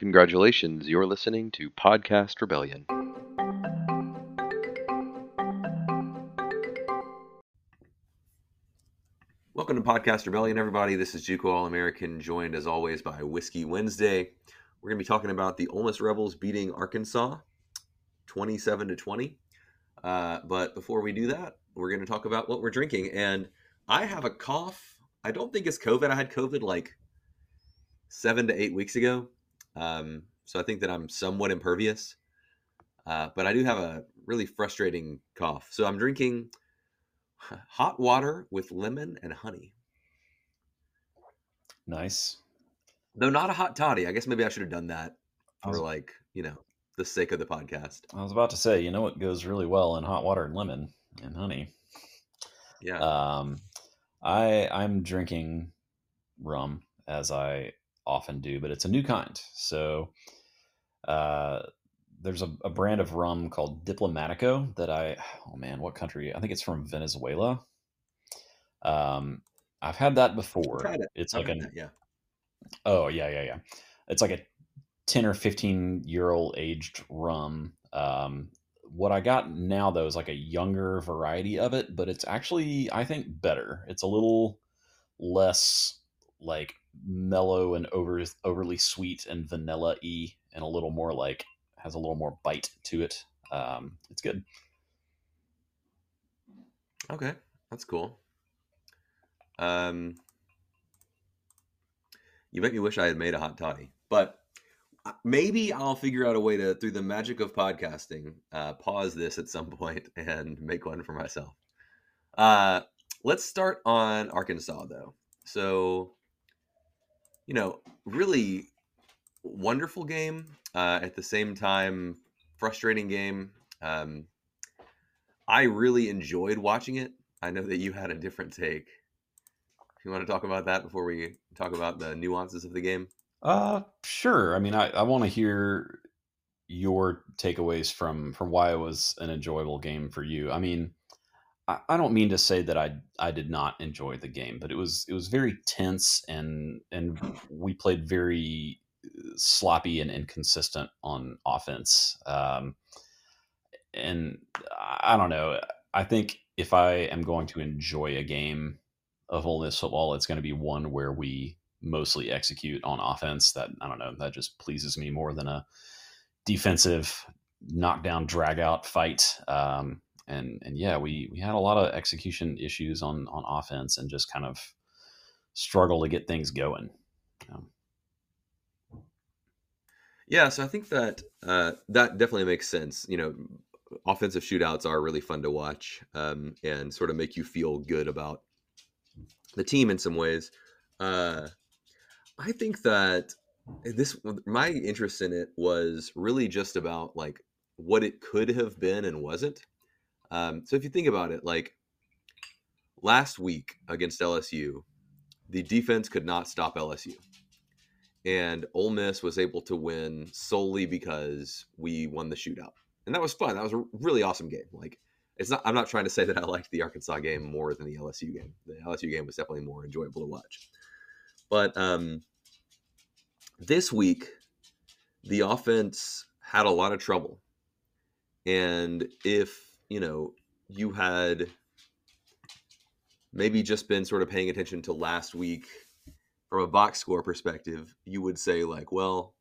Congratulations, you're listening to Podcast Rebellion. Welcome to Podcast Rebellion, everybody. This is Juco All American, joined as always by Whiskey Wednesday. We're going to be talking about the Ole Miss Rebels beating Arkansas 27 to 20. Uh, but before we do that, we're going to talk about what we're drinking. And I have a cough. I don't think it's COVID. I had COVID like seven to eight weeks ago. Um, so I think that I'm somewhat impervious. Uh, but I do have a really frustrating cough. So I'm drinking hot water with lemon and honey. Nice. Though not a hot toddy. I guess maybe I should have done that for was- like, you know, the sake of the podcast. I was about to say, you know what goes really well in hot water and lemon and honey. Yeah. Um, I I'm drinking rum as I often do, but it's a new kind. So, uh, there's a, a brand of rum called Diplomatico that I oh man, what country? I think it's from Venezuela. Um, I've had that before. It. It's I've like an that, yeah. Oh yeah, yeah, yeah. It's like a ten or fifteen year old aged rum. Um, what I got now though is like a younger variety of it, but it's actually I think better. It's a little less like mellow and over overly sweet and vanilla y, and a little more like has a little more bite to it. Um, it's good. Okay. That's cool. Um, you make me wish I had made a hot toddy, but uh, maybe I'll figure out a way to, through the magic of podcasting, uh, pause this at some point and make one for myself. Uh, let's start on Arkansas, though. So, you know, really wonderful game. Uh, at the same time, frustrating game. Um, I really enjoyed watching it. I know that you had a different take. You want to talk about that before we talk about the nuances of the game? Uh, sure. I mean, I, I want to hear your takeaways from from why it was an enjoyable game for you. I mean, I, don't mean to say that I I did not enjoy the game, but it was it was very tense and and we played very uh, sloppy and inconsistent on offense. Um, and I don't know. I think if I am going to enjoy a game of Ole Miss football, it's going to be one where we mostly execute on offense. That I don't know. That just pleases me more than a defensive knockdown drag out fight. Um, and and yeah, we we had a lot of execution issues on on offense and just kind of struggle to get things going. Um, Yeah, so I think that uh, that definitely makes sense. You know, offensive shootouts are really fun to watch um, and sort of make you feel good about the team in some ways. Uh, I think that this my interest in it was really just about like what it could have been and wasn't. Um, so if you think about it, like last week against LSU, the defense could not stop LSU and Ole Miss was able to win solely because we won the shootout, and that was fun. That was a really awesome game. Like, it's not. I'm not trying to say that I liked the Arkansas game more than the LSU game. The LSU game was definitely more enjoyable to watch. But um, this week, the offense had a lot of trouble, and if you know you had maybe just been sort of paying attention to last week from a box score perspective, you would say like, well,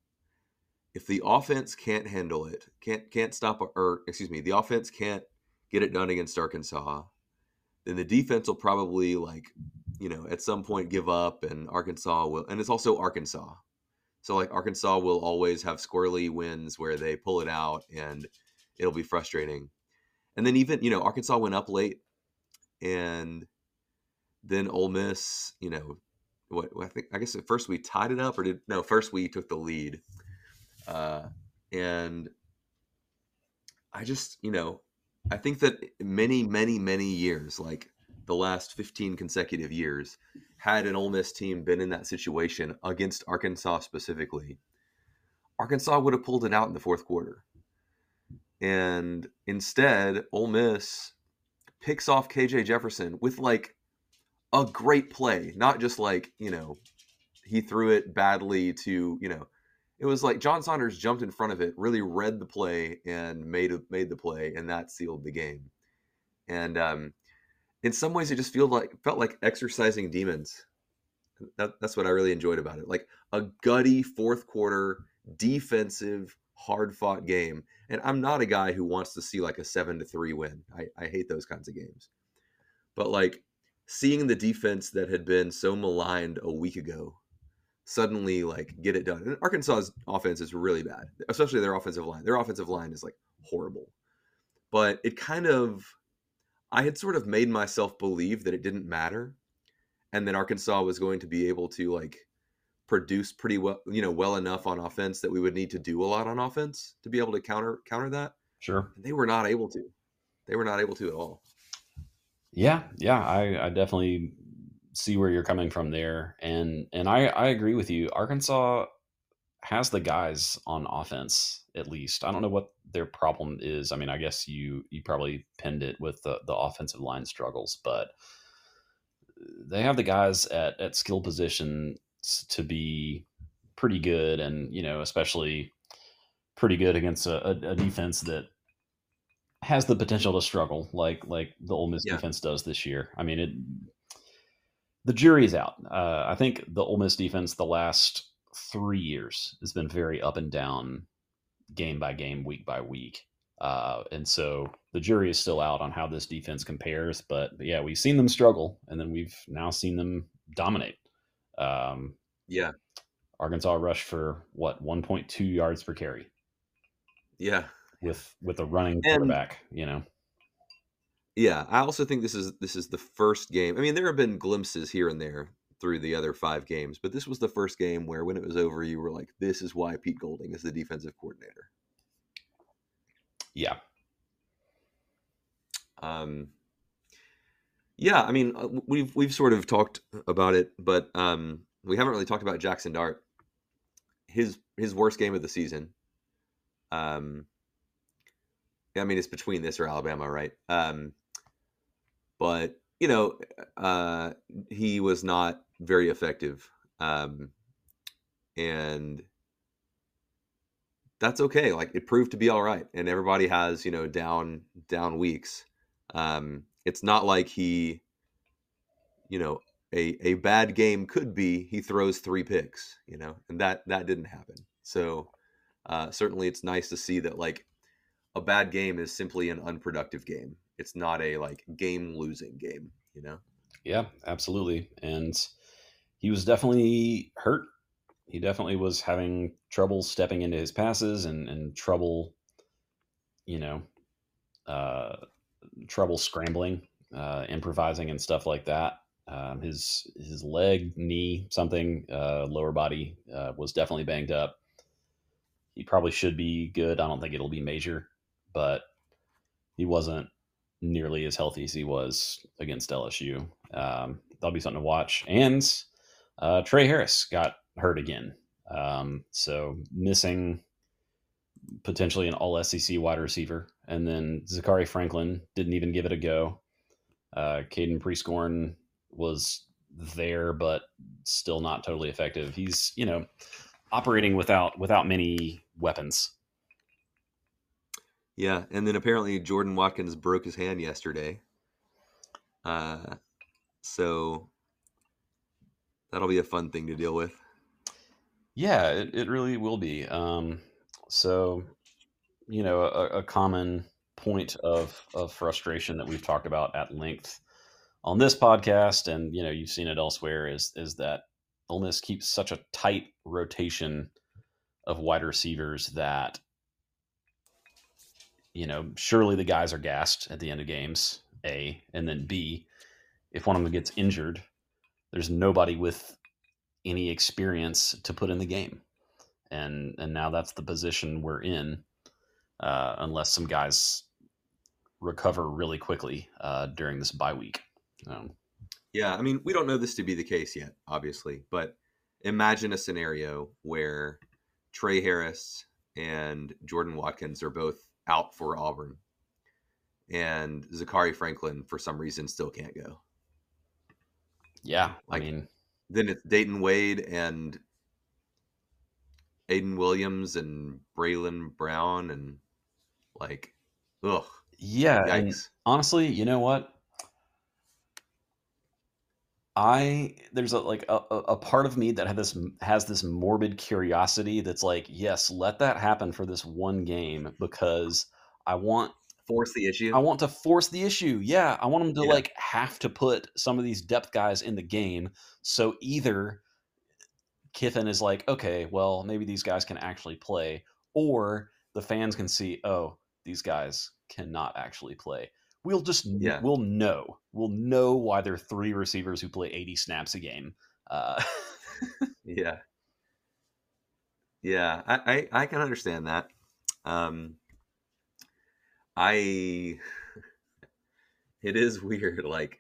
if the offense can't handle it, can't can't stop or excuse me, the offense can't get it done against Arkansas, then the defense will probably like, you know, at some point give up and Arkansas will and it's also Arkansas. So like Arkansas will always have squirrely wins where they pull it out and it'll be frustrating. And then even, you know, Arkansas went up late and then Ole Miss, you know, what I think I guess at first we tied it up or did no first we took the lead. Uh, and I just you know I think that many many many years like the last 15 consecutive years had an Ole Miss team been in that situation against Arkansas specifically Arkansas would have pulled it out in the fourth quarter and instead Ole Miss picks off KJ Jefferson with like a great play, not just like, you know, he threw it badly to, you know, it was like John Saunders jumped in front of it, really read the play and made made the play, and that sealed the game. And um, in some ways, it just felt like felt like exercising demons. That, that's what I really enjoyed about it. Like a gutty fourth quarter defensive, hard fought game. And I'm not a guy who wants to see like a seven to three win. I, I hate those kinds of games. But like seeing the defense that had been so maligned a week ago suddenly like get it done. And Arkansas's offense is really bad, especially their offensive line. Their offensive line is like horrible. But it kind of I had sort of made myself believe that it didn't matter and that Arkansas was going to be able to like produce pretty well, you know, well enough on offense that we would need to do a lot on offense to be able to counter counter that. Sure. And they were not able to. They were not able to at all. Yeah, yeah, I, I definitely see where you're coming from there, and and I I agree with you. Arkansas has the guys on offense at least. I don't know what their problem is. I mean, I guess you you probably pinned it with the the offensive line struggles, but they have the guys at at skill positions to be pretty good, and you know, especially pretty good against a, a, defense that has the potential to struggle, like like the Ole Miss Yeah. defense does this year. I mean, it the jury's out. Uh, I think the Ole Miss defense the last three years has been very up and down, game by game, week by week. Uh, and so the jury is still out on how this defense compares. But, but yeah, we've seen them struggle, and then we've now seen them dominate. Um, Yeah. Arkansas rushed for what 1.2 yards per carry Yeah. with with a running And- quarterback. You know, Yeah, I also think this is this is the first game. I mean, there have been glimpses here and there through the other five games, but this was the first game where, when it was over, you were like, "This is why Pete Golding is the defensive coordinator." yeah, Um, yeah, I mean, uh, we've we've sort of talked about it, but um, we haven't really talked about Jaxson Dart. His his worst game of the season. Um, I mean, it's between this or Alabama, right? Um, but you know, uh, he was not very effective, um, and that's okay. Like it proved to be all right, and everybody has you know down down weeks. Um, it's not like he, you know, a a bad game could be he throws three picks, you know, and that that didn't happen. So uh, certainly, it's nice to see that like a bad game is simply an unproductive game. It's not a like game losing game, you know. yeah, absolutely. And he was definitely hurt. He definitely was having trouble stepping into his passes and and trouble, you know, uh, trouble scrambling, uh, improvising, and stuff like that. Um, his his leg, knee, something, uh, lower body uh, was definitely banged up. He probably should be good. I don't think it'll be major, but he wasn't nearly as healthy as he was against LSU. Um, that'll be something to watch. And uh, Tre Harris got hurt again, um, so missing potentially an All SEC wide receiver, and then Zachary Franklin didn't even give it a go. Uh, Caden Prieskorn was there, but still not totally effective. He's you know operating without without many weapons. Yeah, and then apparently Jordan Watkins broke his hand yesterday. Uh, so that'll be a fun thing to deal with. Yeah, it, it really will be. Um, so, you know, a, a common point of of frustration that we've talked about at length on this podcast, and you know, you've seen it elsewhere, is is that Ole Miss keeps such a tight rotation of wide receivers that you know, surely the guys are gassed at the end of games. A and then B, if one of them gets injured, there's nobody with any experience to put in the game, and and now that's the position we're in, uh, unless some guys recover really quickly uh, during this bye week. Um, Yeah, I mean, we don't know this to be the case yet, obviously, but imagine a scenario where Tre Harris and Jordan Watkins are both out for Auburn, and Zakhari Franklin, for some reason, still can't go. yeah, Like- I mean, Then it's Dayton Wade and Aiden Williams and Braylon Brown and like, ugh, Yeah, yikes. honestly, you know what? I there's a like a, a a part of me that had this has this morbid curiosity that's like, yes, let that happen for this one game because I want Force the issue. I want to force the issue. Yeah, I want them to Yeah. like have to put some of these depth guys in the game. So either Kiffin is like, okay, well, maybe these guys can actually play, or the fans can see, oh, these guys cannot actually play. We'll just Yeah. we'll know. We'll know why there are three receivers who play 80 snaps a game. Uh, Yeah. Yeah, I, I, I can understand that. Um, I, it is weird. Like,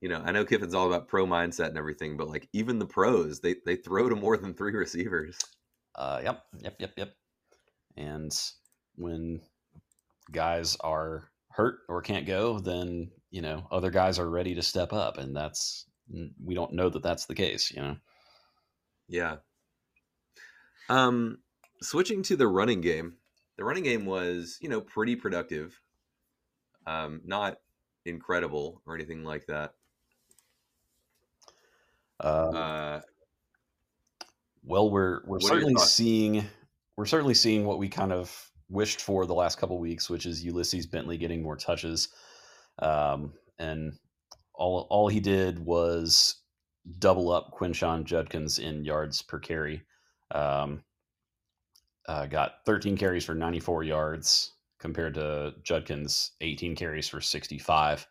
you know, I know Kiffin's all about pro mindset and everything, but like even the pros, they, they throw to more than three receivers. uh, yep, yep, yep, yep. And when guys are hurt or can't go, then you know other guys are ready to step up, and that's we don't know that that's the case. You know. Yeah. Um, switching to the running game, the running game was, you know, pretty productive. Um, not incredible or anything like that. Uh, Uh, well, we're we're what are your certainly seeing we're certainly seeing what we kind of wished for the last couple weeks, which is Ulysses Bentley getting more touches, um, and all all he did was double up Quinshon Judkins in yards per carry. Um, uh, got 13 carries for 94 yards compared to Judkins 18 carries for 65.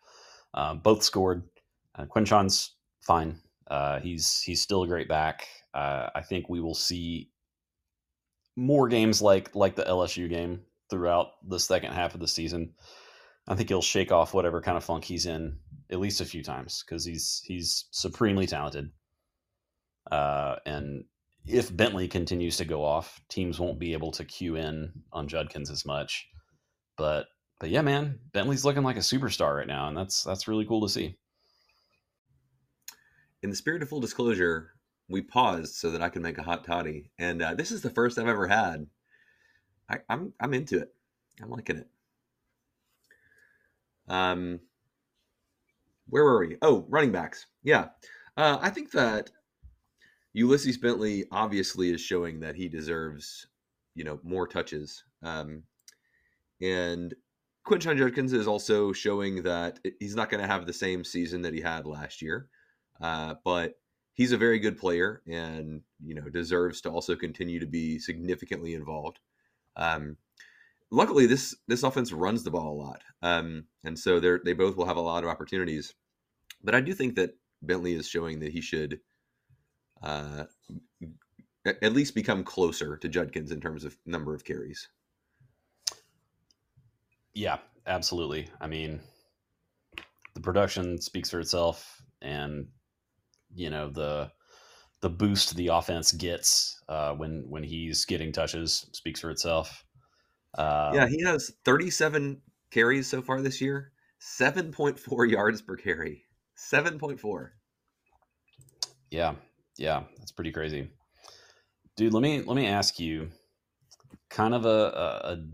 Um, both scored. Uh, Quinshon's fine. Uh, he's he's still a great back. Uh, I think we will see more games like like the LSU game throughout the second half of the season. I think he'll shake off whatever kind of funk he's in at least a few times because he's he's supremely talented. Uh, and if Bentley continues to go off, teams won't be able to cue in on Judkins as much. But but yeah, man, Bentley's looking like a superstar right now, and that's that's really cool to see. in the spirit of full disclosure, we paused so that I could make a hot toddy, and uh, this is the first I've ever had. I, I'm I'm into it. I'm liking it. Um, where were we? Oh, running backs. Yeah, uh, I think that Ulysses Bentley obviously is showing that he deserves, you know, more touches. Um, and Quinton Judkins is also showing that he's not going to have the same season that he had last year. Uh, but he's a very good player and you know deserves to also continue to be significantly involved. Um, luckily, this this offense runs the ball a lot, um, and so they they both will have a lot of opportunities. But I do think that Bentley is showing that he should uh, at at least become closer to Judkins in terms of number of carries. Yeah, absolutely. I mean, the production speaks for itself, and you know the the boost the offense gets uh, when when he's getting touches speaks for itself. Uh, yeah, he has 37 carries so far this year, 7.4 yards per carry. 7.4. yeah, yeah, that's pretty crazy, dude. Let me let me ask you, kind of a, a, a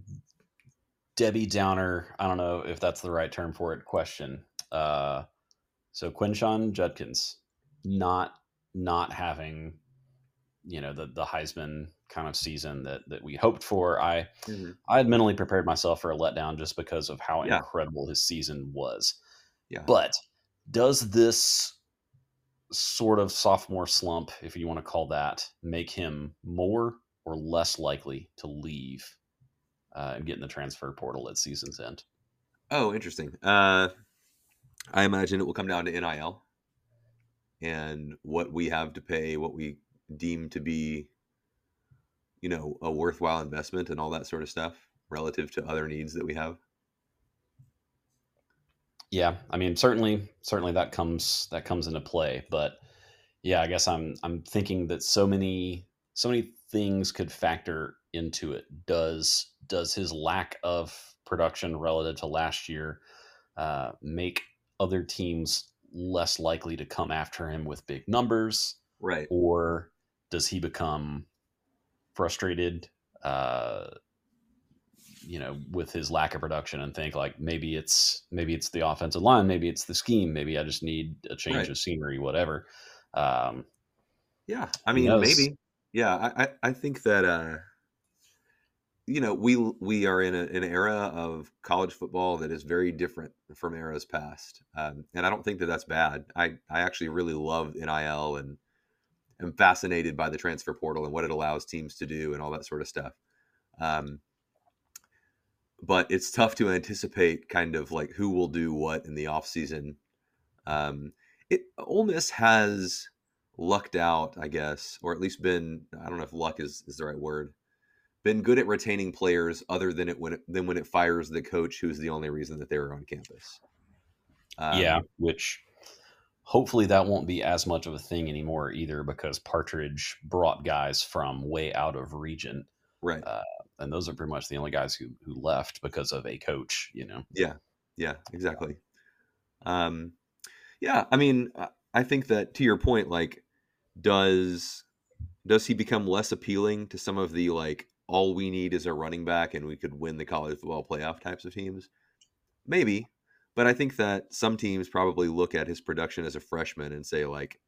Debbie Downer. I don't know if that's the right term for it. Question. Uh, so Quinshon Judkins not not having you know the the Heisman kind of season that that we hoped for. I I had mentally prepared myself for a letdown just because of how Yeah. incredible his season was. Yeah. But does this sort of sophomore slump, if you want to call that, make him more or less likely to leave uh, and get in the transfer portal at season's end? Oh, interesting. Uh, I imagine it will come down to NIL and what we have to pay, what we deem to be, you know, a worthwhile investment and all that sort of stuff relative to other needs that we have. Yeah, I mean, certainly, certainly that comes that comes into play. But yeah, I guess I'm I'm thinking that so many so many things could factor into it. Does does his lack of production relative to last year uh, make other teams less likely to come after him with big numbers, Right. or does he become frustrated, uh, you know, with his lack of production, and think like maybe it's maybe it's the offensive line, maybe it's the scheme, maybe I just need a change Right. of scenery, whatever. Um, Yeah, I mean, maybe. Yeah, I, I, I think that uh, you know we we are in a, an era of college football that is very different from eras past, um, and I don't think that that's bad. I I actually really love NIL and am fascinated by the transfer portal and what it allows teams to do and all that sort of stuff. Um, but it's tough to anticipate kind of like who will do what in the offseason. Um, it Ole Miss has lucked out, I guess, or at least been I don't know if luck is, is the right word. Been good at retaining players other than it when it, than when it fires the coach who's the only reason that they were on campus. Um, yeah, which hopefully that won't be as much of a thing anymore either, because Partridge brought guys from way out of region, right. uh, and those are pretty much the only guys who who left because of a coach. You know. Yeah, yeah, exactly. Um, yeah, I mean, I- I think that to your point, like, does does he become less appealing to some of the like all we need is a running back and we could win the college football playoff types of teams? Maybe, but I think that some teams probably look at his production as a freshman and say like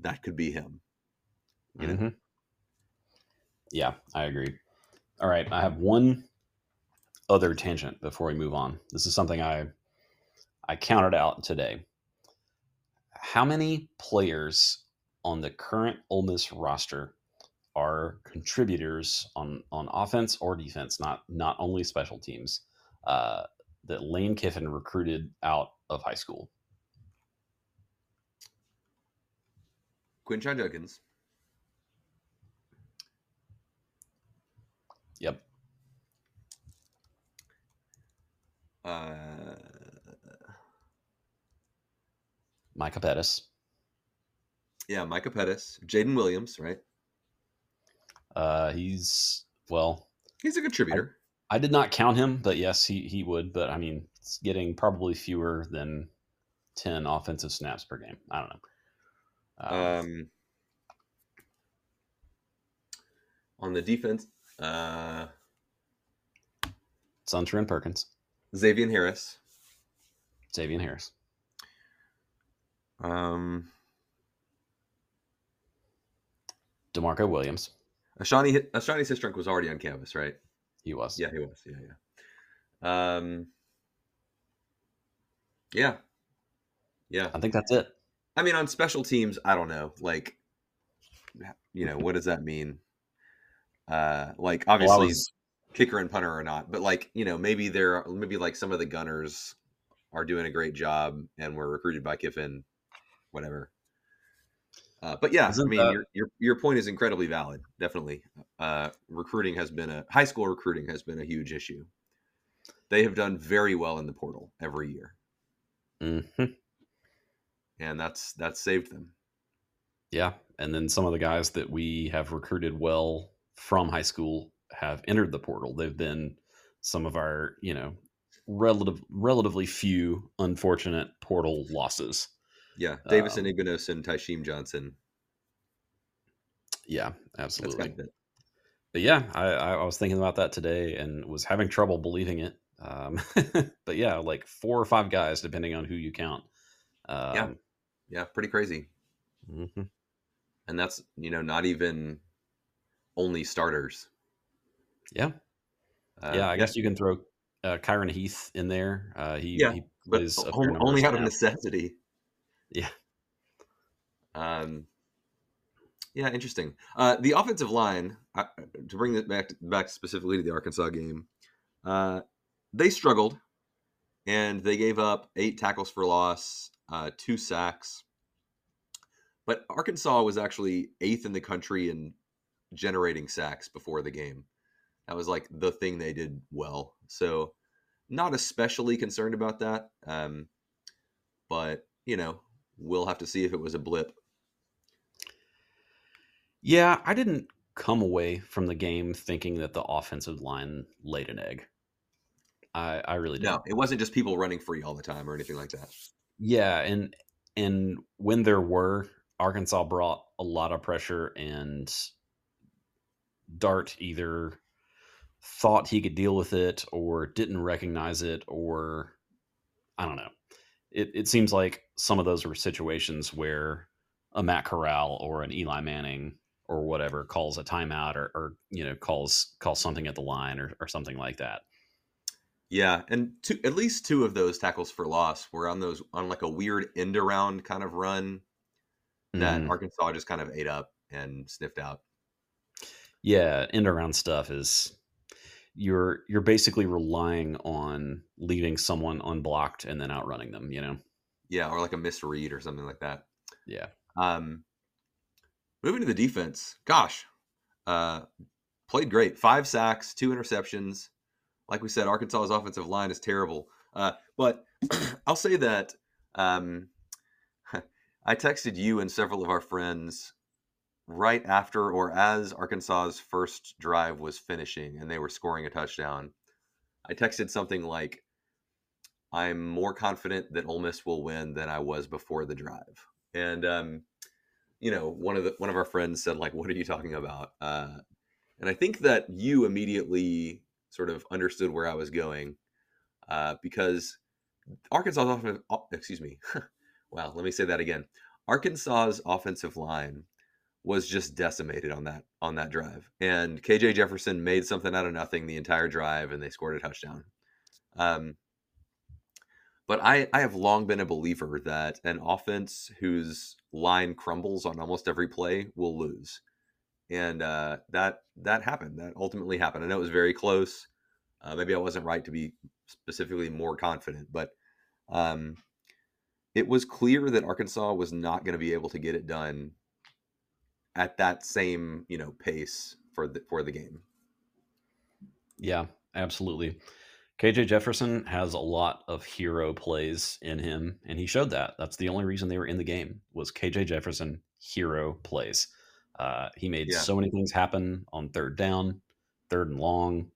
that could be him. You know? Mhm. Yeah, I agree. All right, I have one other tangent before we move on. This is something I I counted out today. How many players on the current Ole Miss roster are contributors on on offense or defense, not not only special teams, uh, that Lane Kiffin recruited out of high school? Quinshon Judkins, Yep. uh, Micah Pettus. yeah, Micah Pettus, Jaden Williams, right? Uh, he's well, He's a contributor. I did not count him, but yes, he he would. But I mean, it's getting probably fewer than ten offensive snaps per game. I don't know. Um, Um, on the defense, uh, it's and Perkins, Xavier Harris. Xavier Harris, Um, Demarco Williams. Ashanti Ashanti Cistrunk was already on campus, right? He was. Yeah, he was. Yeah, yeah. Um, yeah, yeah. I think that's it. I mean, on special teams, I don't know. Like, you know, what does that mean? Uh, like Well, obviously, was- kicker and punter or not, but like you know, maybe they're maybe like some of the gunners are doing a great job and were recruited by Kiffin, whatever. Uh, but yeah, I Isn't mean, that- your, your your point is incredibly valid. Definitely, uh, recruiting has been a high school recruiting has been a huge issue. They have done very well in the portal every year, Mhm. and that's that's saved them. Yeah, and then some of the guys that we have recruited well from high school have entered the portal. They've been some of our, you know, relative relatively few unfortunate portal losses. Yeah, Davison Um, Igbinosun and Tysheem Johnson. Yeah, absolutely. but yeah, I, I was thinking about that today and was having trouble believing it. Um, but yeah, like four or five guys, depending on who you count. Um, Yeah. Yeah, pretty crazy. mhm. And that's you know not even only starters. yeah, Uh, yeah. I guess you can throw uh, Kyron Heath in there. Uh, he, Yeah, he but plays only, only out of snaps. necessity. Yeah. Um. Yeah, interesting. Uh, the offensive line, uh, to bring it back back specifically to the Arkansas game, uh, they struggled, and they gave up eight tackles for loss, uh, two sacks. But Arkansas was actually eighth in the country in generating sacks before the game. That was like the thing they did well. So, not especially concerned about that. Um, but you know, we'll have to see if it was a blip. Yeah, I didn't come away from the game thinking that the offensive line laid an egg. I I really didn't. No, it wasn't just people running free all the time or anything like that. Yeah, and and when there were, Arkansas brought a lot of pressure and Dart either thought he could deal with it or didn't recognize it or I don't know. It it seems like some of those were situations where a Matt Corral or an Eli Manning or whatever calls a timeout or, or you know calls calls something at the line or, or something like that. Yeah, and two, at least two of those tackles for loss were on those on like a weird end around kind of run that Mhm. Arkansas just kind of ate up and sniffed out. Yeah, end around stuff is you're you're basically relying on leaving someone unblocked and then outrunning them, you know? Yeah, or like a misread or something like that. Yeah. Um, moving to the defense, gosh, uh, played great. Five sacks, two interceptions. Like we said, Arkansas's offensive line is terrible. Uh, but I'll say that um, I texted you and several of our friends right after or as Arkansas's first drive was finishing and they were scoring a touchdown. I texted something like, I'm more confident that Ole Miss will win than I was before the drive. And um, you know, one of the one of our friends said, like, what are you talking about? Uh, and I think that you immediately sort of understood where I was going uh, because Arkansas's offensive, excuse me, wow, let me say that again. Arkansas's offensive line was just decimated on that on that drive, and KJ Jefferson made something out of nothing the entire drive, and they scored a touchdown. Um, but I, I have long been a believer that an offense whose line crumbles on almost every play will lose, and uh, that that happened. That ultimately happened. I know it was very close. Uh, maybe I wasn't right to be specifically more confident, but um, it was clear that Arkansas was not going to be able to get it done at that same you know pace for the for the game. Yeah, absolutely. KJ Jefferson has a lot of hero plays in him, and he showed that. That's the only reason they were in the game was KJ Jefferson hero plays. Uh, he made Yeah. so many things happen on third down, third and long,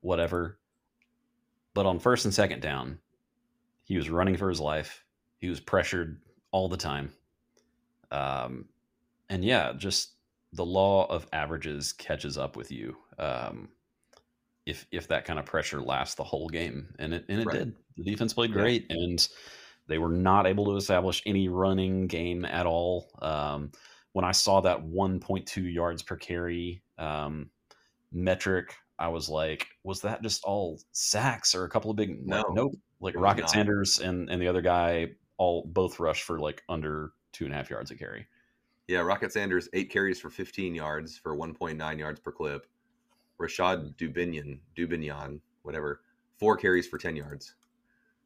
whatever. But on first and second down, he was running for his life. He was pressured all the time. Um, and yeah, just the law of averages catches up with you. Um, if if that kind of pressure lasts the whole game, and it and it Right. did. The defense played Yeah. great, and they were not able to establish any running game at all. Um, when I saw that 1.2 yards per carry um, metric, I was like, was that just all sacks or a couple of big? like, No, nope. Like Rocket not. Sanders and and the other guy all both rushed for like under two and a half yards a carry. Yeah, Rocket Sanders eight carries for 15 yards for 1.9 yards per clip. Rashod Dubinion, Dubinion, whatever, four carries for 10 yards.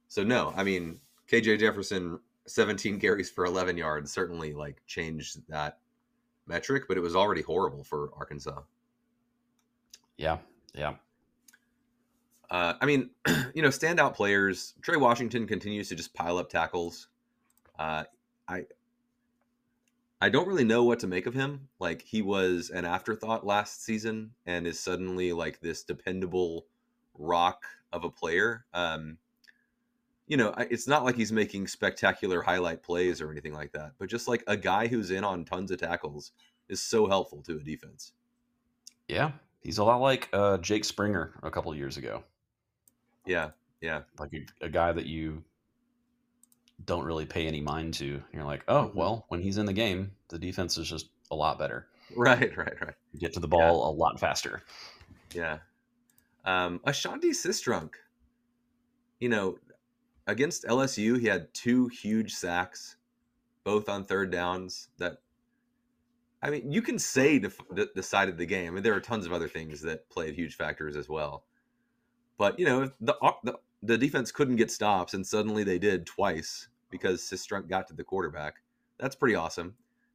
So no, I mean KJ Jefferson 17 carries for 11 yards certainly like changed that metric, but it was already horrible for Arkansas. Yeah, yeah, Uh, I mean, you know, standout players. Trey Washington continues to just pile up tackles. Uh, I I don't really know what to make of him. Like he was an afterthought last season and is suddenly like this dependable rock of a player. Um, you know, it's not like he's making spectacular highlight plays or anything like that, but just like a guy who's in on tons of tackles is so helpful to a defense. yeah. He's a lot like uh, Jake Springer a couple years ago. Yeah, yeah, like a, a guy that you don't really pay any mind to. You're like, oh Mhm. well, when he's in the game, the defense is just a lot better. right, right, right. You get to the ball a lot faster. Yeah. Um, Ashanti Cistrunk, you know, against LSU, he had two huge sacks, both on third downs. That, I mean, you can say def- de- decided the game. I mean, there are tons of other things that played huge factors as well. But you know, the the, the defense couldn't get stops, and suddenly they did twice because Cistrunk got to the quarterback. That's pretty awesome.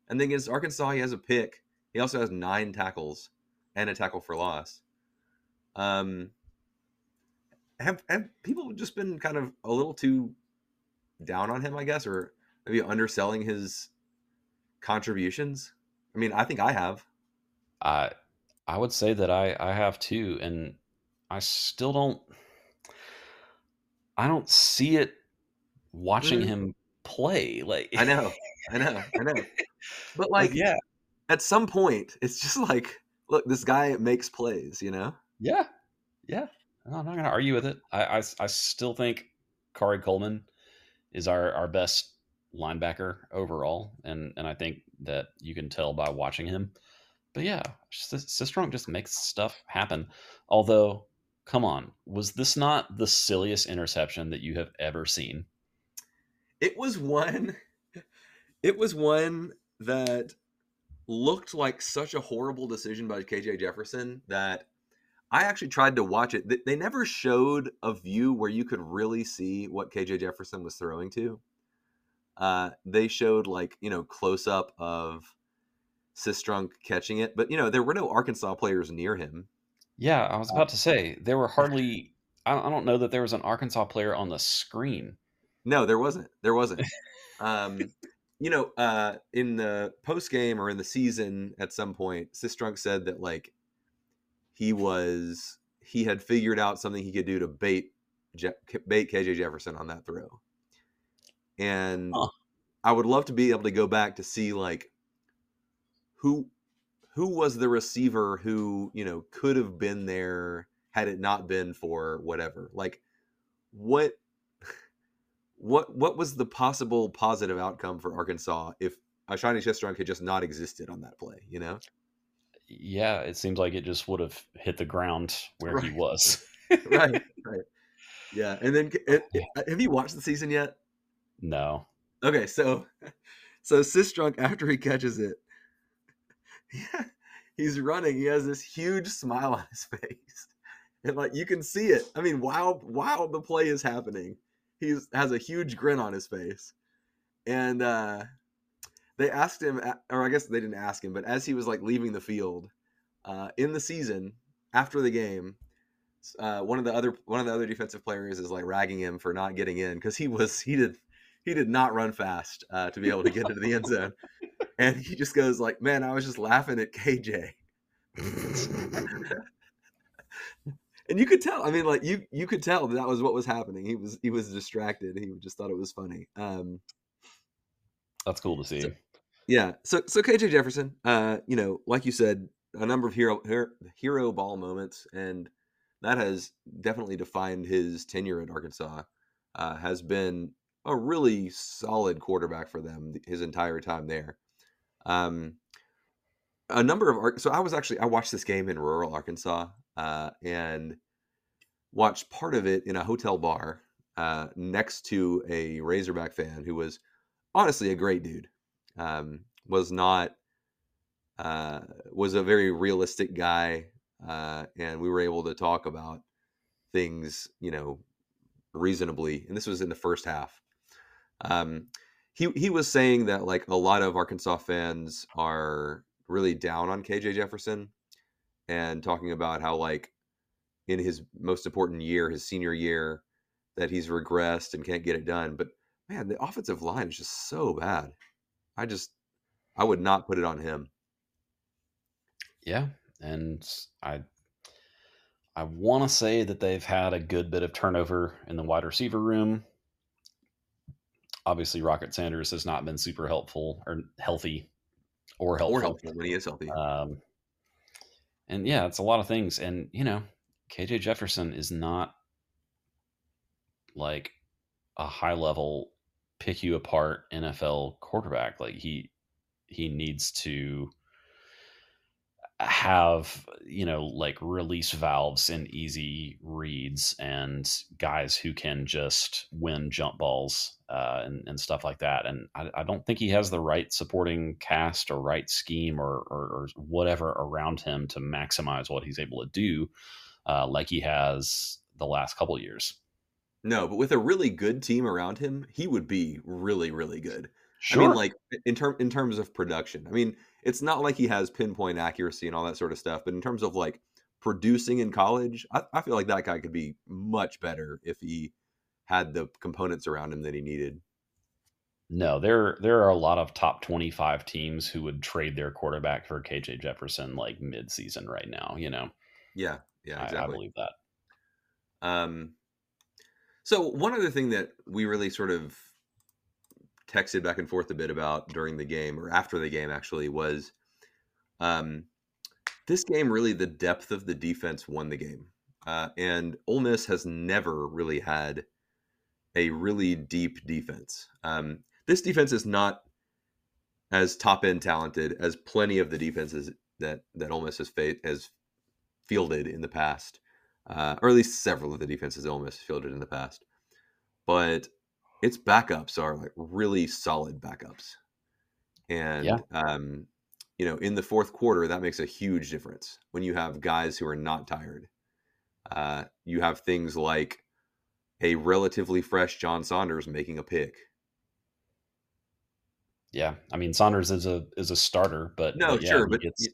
And then against Arkansas, he has a pick. He also has nine tackles and a tackle for loss. Um, have have people just been kind of a little too down on him, I guess, or maybe underselling his contributions? I mean, I think I have. I I would say that I I have too, and I still don't. I don't see it watching Mhm. him play. Like I know, I know, I know. But like like, yeah, at some point, it's just like look, this guy makes plays. You know. Yeah, yeah. No, I'm not going to argue with it. I, I, I still think Khari Coleman is our, our best linebacker overall, and and I think that you can tell by watching him. But yeah, Cistrunk just makes stuff happen. Although, come on, was this not the silliest interception that you have ever seen? It was one. It was one that looked like such a horrible decision by KJ Jefferson that I actually tried to watch it. They never showed a view where you could really see what KJ Jefferson was throwing to. Uh, they showed like you know close up of Cistrunk catching it, but you know there were no Arkansas players near him. Yeah, I was about to say there were hardly. I don't know that there was an Arkansas player on the screen. No, there wasn't. There wasn't. um, you know, uh, in the post game or in the season, at some point, Cistrunk said that like he was he had figured out something he could do to bait Je- bait KJ Jefferson on that throw and huh. I would love to be able to go back to see like who who was the receiver who you know could have been there had it not been for whatever? Like what what what was the possible positive outcome for Arkansas if Ashanti Cistrunk had just not existed on that play you know? Yeah it seems like it just would have hit the ground where right. he was. Right right. Yeah and then it, it, oh, have you watched the season yet? No. Okay, so so Cistrunk after he catches it, he's running. He has this huge smile on his face, and like you can see it. I mean, while while the play is happening, he has a huge grin on his face, and uh, they asked him, or I guess they didn't ask him, but as he was like leaving the field uh, in the season after the game, uh, one of the other one of the other defensive players is like ragging him for not getting in because he was he did he did not run fast uh, to be able to get into the end zone. And he just goes like, "Man, I was just laughing at KJ." and you could tell. I mean, like you you could tell that, that was what was happening. He was he was distracted. He just thought it was funny. Um, That's cool to see. So, yeah. So so KJ Jefferson, uh, you know, like you said, a number of hero hero ball moments, and that has definitely defined his tenure at Arkansas. Uh, has been a really solid quarterback for them his entire time there. Um, a number of so I was actually I watched this game in rural Arkansas uh, and watched part of it in a hotel bar uh, next to a Razorback fan who was honestly a great dude. Um, was not uh, was a very realistic guy, uh, and we were able to talk about things, you know, reasonably. And this was in the first half. Um, he he was saying that like a lot of Arkansas fans are really down on KJ Jefferson and talking about how like in his most important year, his senior year, that he's regressed and can't get it done. But man, the offensive line is just so bad. I just I would not put it on him. Yeah, and I I want to say that they've had a good bit of turnover in the wide receiver room obviously Rocket Sanders has not been super helpful or healthy or helpful. Or helpful when he is healthy. Um, and yeah, it's a lot of things. And you know, KJ Jefferson is not like a high level pick you apart NFL quarterback. Like he he needs to have you know like release valves and easy reads and guys who can just win jump balls uh, and, and stuff like that and I, I, don't think he has the right supporting cast or right scheme or, or, or whatever around him to maximize what he's able to do uh, like he has the last couple years no but with a really good team around him he would be really really good sure. i mean like in term in terms of production i mean it's not like he has pinpoint accuracy and all that sort of stuff. But in terms of like producing in college, I, I feel like that guy could be much better if he had the components around him that he needed. No, there there are a lot of top twenty five teams who would trade their quarterback for KJ Jefferson like mid season right now. You know. Yeah, yeah, exactly. I, I believe that. Um, so one other thing that we really sort of texted back and forth a bit about during the game or after the game actually was um this game really the depth of the defense won the game, uh, and Ole Miss has never really had a really deep defense. Um, this defense is not as top end talented as plenty of the defenses that that Ole Miss has has fielded in the past, uh, or at least several of the defenses Ole Miss fielded in the past. But its backups are like really solid backups, and Yeah. um, you know, in the fourth quarter, that makes a huge difference when you have guys who are not tired. Uh, you have things like a relatively fresh John Saunders making a pick. Yeah, I mean Saunders is a is a starter, but No, but yeah, sure, he but gets,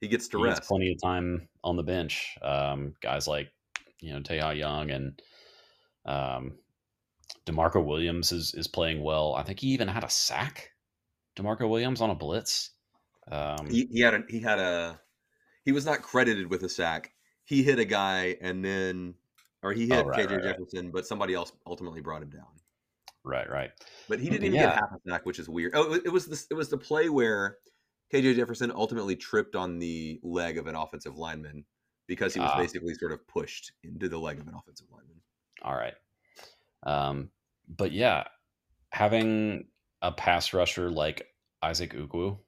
he gets to he gets rest. plenty of time on the bench. Um, guys like you know Teja Young and um, Demarco Williams is is playing well. I think he even had a sack. Demarco Williams on a blitz. Um, He, he had a he had a he was not credited with a sack. He hit a guy and then or he Oh, hit right, KJ right, right. Jefferson, but somebody else ultimately brought him down. right, right. But he didn't even yeah. get half a sack, which is weird. Oh, it- it was this it was the play where KJ Jefferson ultimately tripped on the leg of an offensive lineman because he was Ah. basically sort of pushed into the leg of an offensive lineman. All right. Um, but yeah, having a pass rusher like Isaac Ukwu,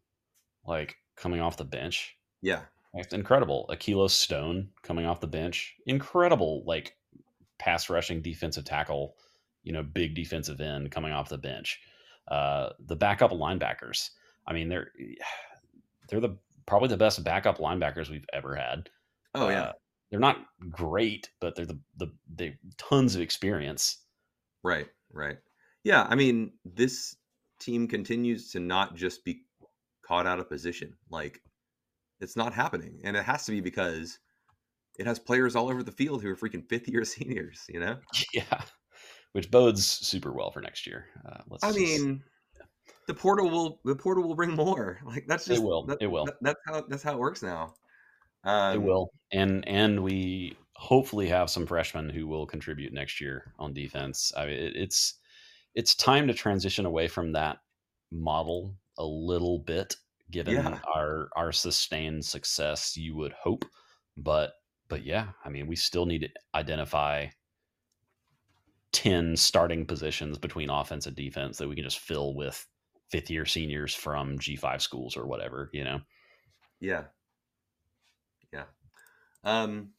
like coming off the bench, Yeah. it's incredible. Akelo Stone coming off the bench, incredible. Like pass rushing defensive tackle, you know, big defensive end coming off the bench. Uh, the backup linebackers. I mean, they're they're the probably the best backup linebackers we've ever had. Oh yeah. Uh, they're not great, but they're the the they tons of experience. Right, right. Yeah, I mean, this team continues to not just be caught out of position. Like it's not happening. And it has to be because it has players all over the field who are freaking fifth year seniors, you know? Yeah, which bodes super well for next year. Uh, let's. I just- mean, the portal will the portal will bring more. Like that's just It will, that- it will. that- that's how that's how it works now. Um, it will, and and we hopefully have some freshmen who will contribute next year on defense. I mean, it, it's it's time to transition away from that model a little bit, given Yeah. our our sustained success. You would hope, but but yeah, I mean, we still need to identify. 10 starting positions between offense and defense that we can just fill with fifth year seniors from G5 schools or whatever, you know? Yeah. Yeah. Um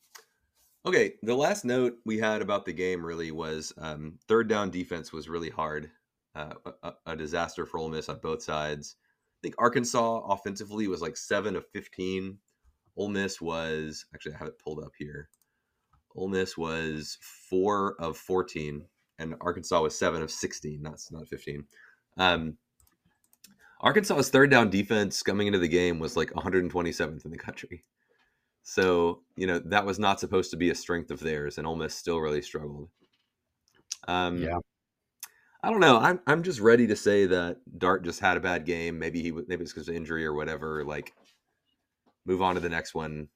okay, the last note we had about the game really was um third down defense was really hard. Uh, a, a- disaster for Ole Miss on both sides. I think Arkansas offensively was like 7 of 15. Ole Miss was actually I have it pulled up here. Ole Miss was 4 of 14 and Arkansas was 7 of 16, not not 15. Um Arkansas's third down defense coming into the game was like 127th in the country. So, you know, that was not supposed to be a strength of theirs, and Ole Miss still really struggled. Um, Yeah. I don't know. I'm, I'm just ready to say that Dart just had a bad game. Maybe he maybe it's because of injury or whatever. Like, move on to the next one.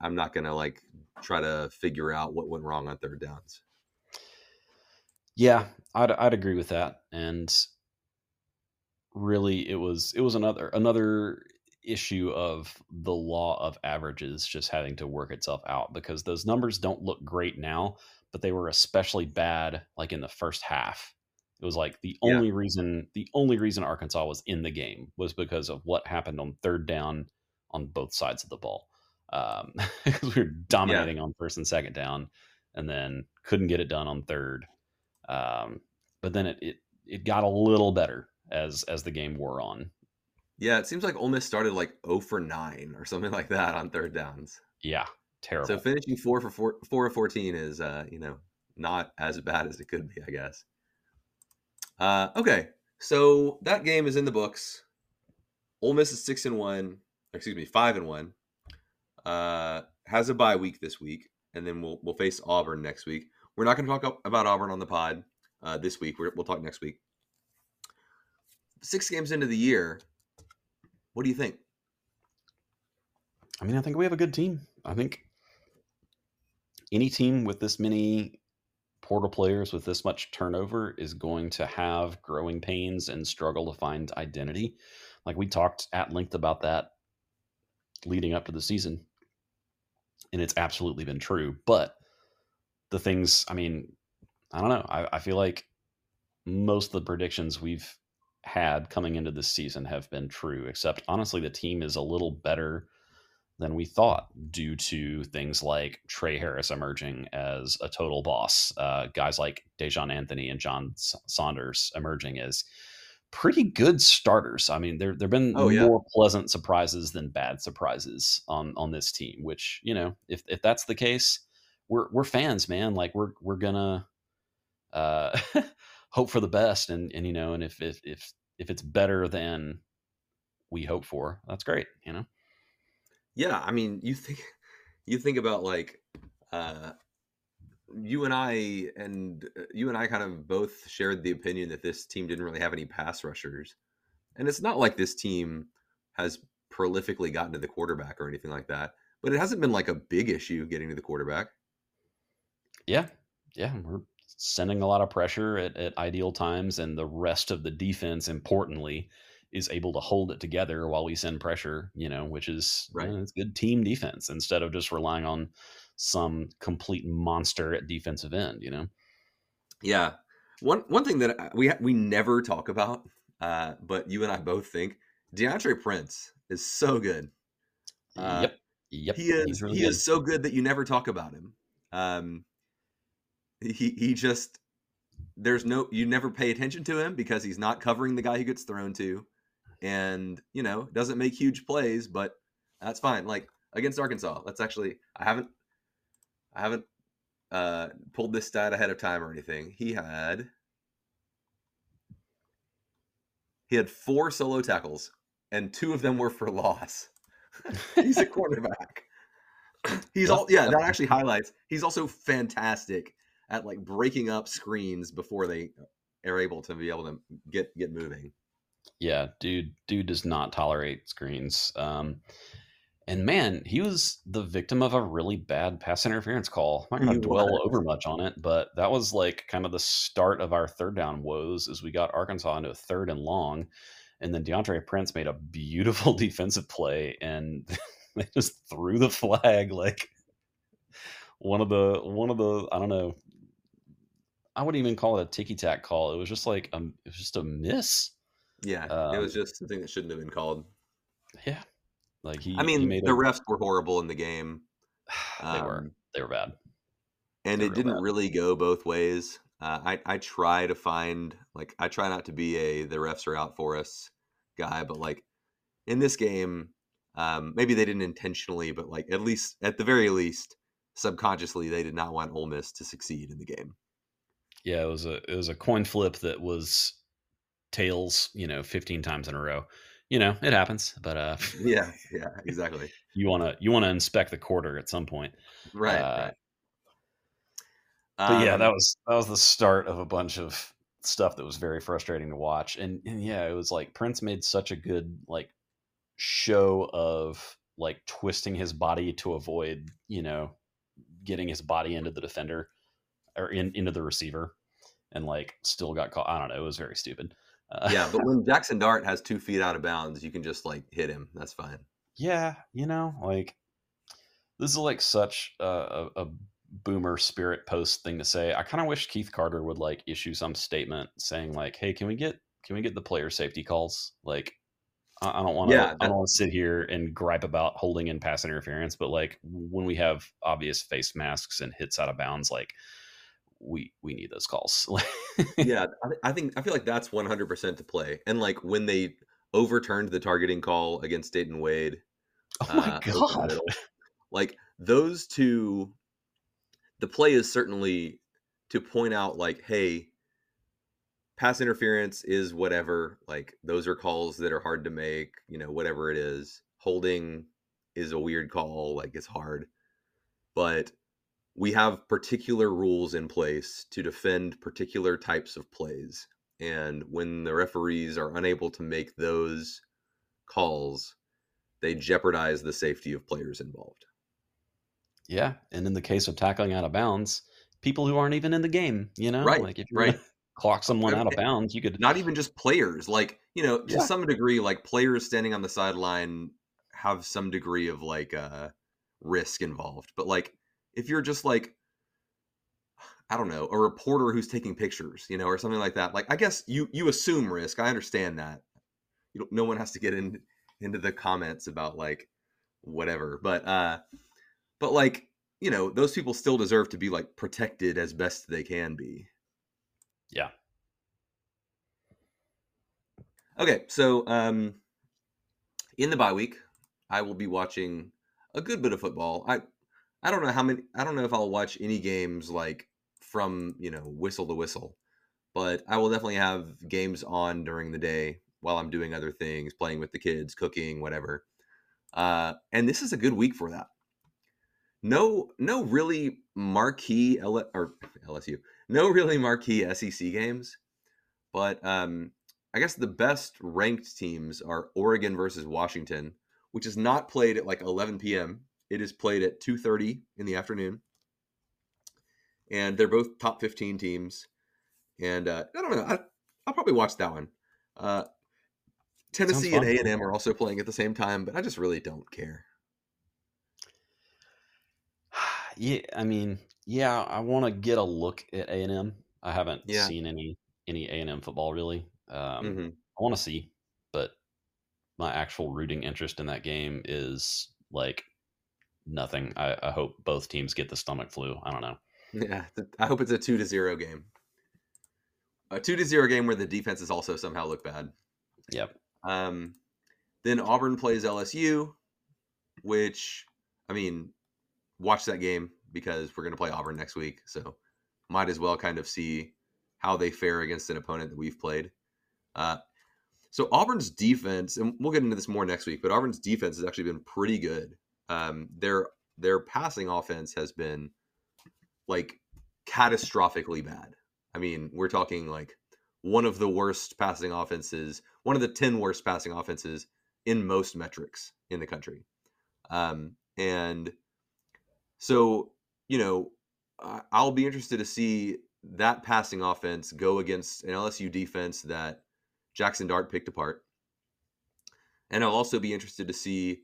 I'm not gonna like try to figure out what went wrong on third downs. Yeah, I'd I'd agree with that. And really it was it was another another issue of the law of averages just having to work itself out because those numbers don't look great now, but they were especially bad like in the first half. It was like the Yeah. only reason the only reason Arkansas was in the game was because of what happened on third down on both sides of the ball. Um, because we were dominating on first and second down, and then couldn't get it done on third. Um, but then it, it it got a little better as as the game wore on. Yeah, it seems like Ole Miss started like 0 for 9 or something like that on third downs. Yeah, terrible. So finishing four for four, four of fourteen is, uh, you know, not as bad as it could be, I guess. Uh, okay, so that game is in the books. Ole Miss is six and one, excuse me, five and one. Uh, has a bye week this week, and then we'll we'll face Auburn next week. We're not going to talk about Auburn on the pod uh, this week. We're, we'll talk next week. Six games into the year, what do you think? I mean, I think we have a good team. I think any team with this many portal players with this much turnover is going to have growing pains and struggle to find identity. Like we talked at length about that leading up to the season, and it's absolutely been true. But the things, I mean, I don't know. I, I feel like most of the predictions we've had coming into this season have been true, except honestly, the team is a little better than we thought due to things like Tre Harris emerging as a total boss, uh, guys like Daijahn Anthony and John Saunders emerging as pretty good starters. I mean, there there've been oh, yeah. more pleasant surprises than bad surprises on on this team. Which you know, if if that's the case, we're we're fans, man. Like we're we're gonna uh, hope for the best, and and you know, and if if if if it's better than we hope for, that's great. You know. Yeah, I mean, you think you think about like uh you and I and uh, you and I kind of both shared the opinion that this team didn't really have any pass rushers. And it's not like this team has prolifically gotten to the quarterback or anything like that, but it hasn't been like a big issue getting to the quarterback. Yeah. Yeah, we're sending a lot of pressure at, at ideal times and the rest of the defense importantly is able to hold it together while we send pressure, you know, which is right. You know, it's good team defense instead of just relying on some complete monster at defensive end, you know. Yeah. One one thing that uh, we we never talk about, uh, but you and I both think Deantre Prince is so good. Uh, yep. Yep. He is really he good. is so good that you never talk about him. Um, he he just there's no you never pay attention to him because he's not covering the guy who gets thrown to. And you know doesn't make huge plays but that's fine. Like against arkansas that's actually i haven't i haven't uh pulled this stat ahead of time or anything. He had he had four solo tackles and two of them were for loss. He's a quarterback. He's all yeah that actually highlights he's also fantastic at like breaking up screens before they are able to be able to get get moving. Yeah, dude, dude does not tolerate screens. Um, and man, he was the victim of a really bad pass interference call. I'm not going to dwell was. over much on it, but that was like kind of the start of our third down woes as we got Arkansas into a third and long. And then Deantre Prince made a beautiful defensive play and they just threw the flag like one of the one of the I don't know I wouldn't even call it a ticky tack call. It was just like um, it was just a miss. Yeah, um, it was just something that shouldn't have been called. Yeah, like he. I mean, the a... refs were horrible in the game. they um, were. They were bad. And they it didn't bad. really go both ways. Uh, I I try to find like I try not to be a the refs are out for us guy, but like in this game, um, maybe they didn't intentionally, but like at least at the very least, subconsciously they did not want Ole Miss to succeed in the game yeah, it was a it was a coin flip that was tails, you know, 15 times in a row. You know, it happens, but uh yeah, yeah, exactly. you want to you want to inspect the quarter at some point. Right, uh, right. But um, yeah, that was that was the start of a bunch of stuff that was very frustrating to watch. And, and yeah, it was like Prince made such a good like show of like twisting his body to avoid, you know, getting his body into the defender or in, into the receiver and like still got caught. I don't know. It was very stupid. Uh, yeah, but when Jaxson Dart has two feet out of bounds, you can just like hit him. That's fine. Yeah, you know, like this is like such a, a, boomer spirit post thing to say. I kind of wish Keith Carter would like issue some statement saying like, "Hey, can we get can we get the player safety calls? Like, I, I don't want to yeah, I don't want to sit here and gripe about holding in pass interference, but like when we have obvious face masks and hits out of bounds, like." We we need those calls. yeah, I, I think I feel like that's 100% to play. And like when they overturned the targeting call against Dayton Wade, oh my uh, god, middle, like those two, the play is certainly to point out like, hey, pass interference is whatever. Like those are calls that are hard to make. You know, whatever it is, holding is a weird call. Like it's hard, but we have particular rules in place to defend particular types of plays. And when the referees are unable to make those calls, they jeopardize the safety of players involved. Yeah. And in the case of tackling out of bounds, people who aren't even in the game, you know, right. like if you right. clock someone out of bounds, you could not even just players, like, you know, to yeah. some degree, like players standing on the sideline have some degree of like uh risk involved. But like if you're just like I don't know, a reporter who's taking pictures, you know, or something like that. Like I guess you you assume risk. I understand that. You don't, no one has to get in into the comments about like whatever. But uh but like, you know, those people still deserve to be like protected as best they can be. Yeah. Okay, so um in the bye week, I will be watching a good bit of football. I I don't know how many I don't know if I'll watch any games like from, you know, whistle to whistle. But I will definitely have games on during the day while I'm doing other things, playing with the kids, cooking, whatever. Uh, and this is a good week for that. No, no really marquee L- or LSU, no really marquee SEC games, but um, I guess the best ranked teams are Oregon versus Washington, which is not played at like 11 p.m. It is played at 2:30 in the afternoon, and they're both top 15 teams. And uh, I don't know, I, will probably watch that one. Uh, Tennessee and A and M are also playing at the same time, but I just really don't care. Yeah, I mean, yeah, I want to get a look at A and M. I haven't Yeah. seen any any A and M football really. Um, hmm I want to see, but my actual rooting interest in that game is like nothing. I, I hope both teams get the stomach flu. I don't know. Yeah, I hope it's a two to zero game. A two to zero game where the defenses also somehow look bad. Yep. Um, then Auburn plays LSU, which I mean, watch that game because we're going to play Auburn next week, so might as well kind of see how they fare against an opponent that we've played. Uh, so Auburn's defense, and we'll get into this more next week, but Auburn's defense has actually been pretty good. Um, their their passing offense has been like catastrophically bad. I mean, we're talking like one of the worst passing offenses, one of the 10 worst passing offenses in most metrics in the country. Um, and so, you know, I'll be interested to see that passing offense go against an LSU defense that Jaxson Dart picked apart. And I'll also be interested to see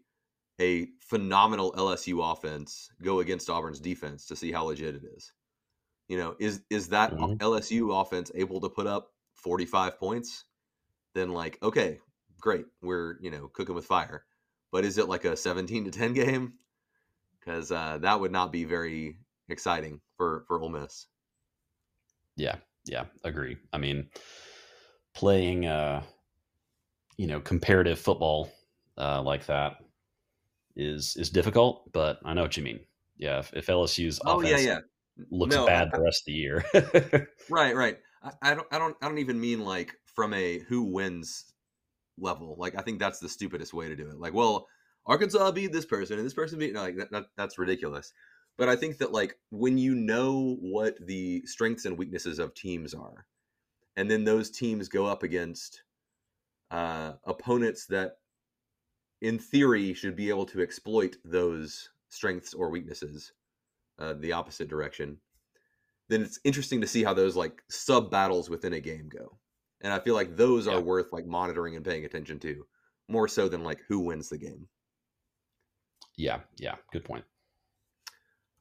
a phenomenal LSU offense go against Auburn's defense to see how legit it is. You know, is is that Mhm. LSU offense able to put up 45 points? Then like, okay, great. We're, you know, cooking with fire. But is it like a 17 to 10 game? Cuz uh, that would not be very exciting for for Ole Miss. Yeah. Yeah. Agree. I mean, playing uh, you know, comparative football uh, like that is is difficult, but I know what you mean. Yeah. If, if LSU's Oh yeah, offense yeah. looks No, I- bad the rest of the year, Right, right. I, I don't I don't I don't even mean like from a who wins level. Like I think that's the stupidest way to do it. Like, well, Arkansas beat this person and this person beat no, like that, that that's ridiculous. But I think that like when you know what the strengths and weaknesses of teams are, and then those teams go up against uh, opponents that, in theory, should be able to exploit those strengths or weaknesses, uh, the opposite direction then it's interesting to see how those like sub battles within a game go. And I feel like those Yeah. are worth like monitoring and paying attention to more so than like who wins the game. yeah. Yeah. Good point.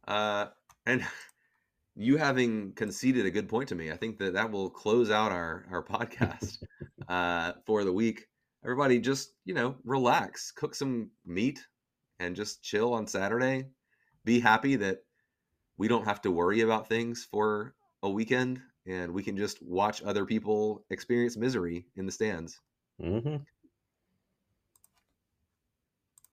Uh, and you having conceded a good point to me, I think that that will close out our our podcast uh, for the week. Everybody, just you know, relax, cook some meat, and just chill on Saturday. Be happy that we don't have to worry about things for a weekend, and we can just watch other people experience misery in the stands. hmm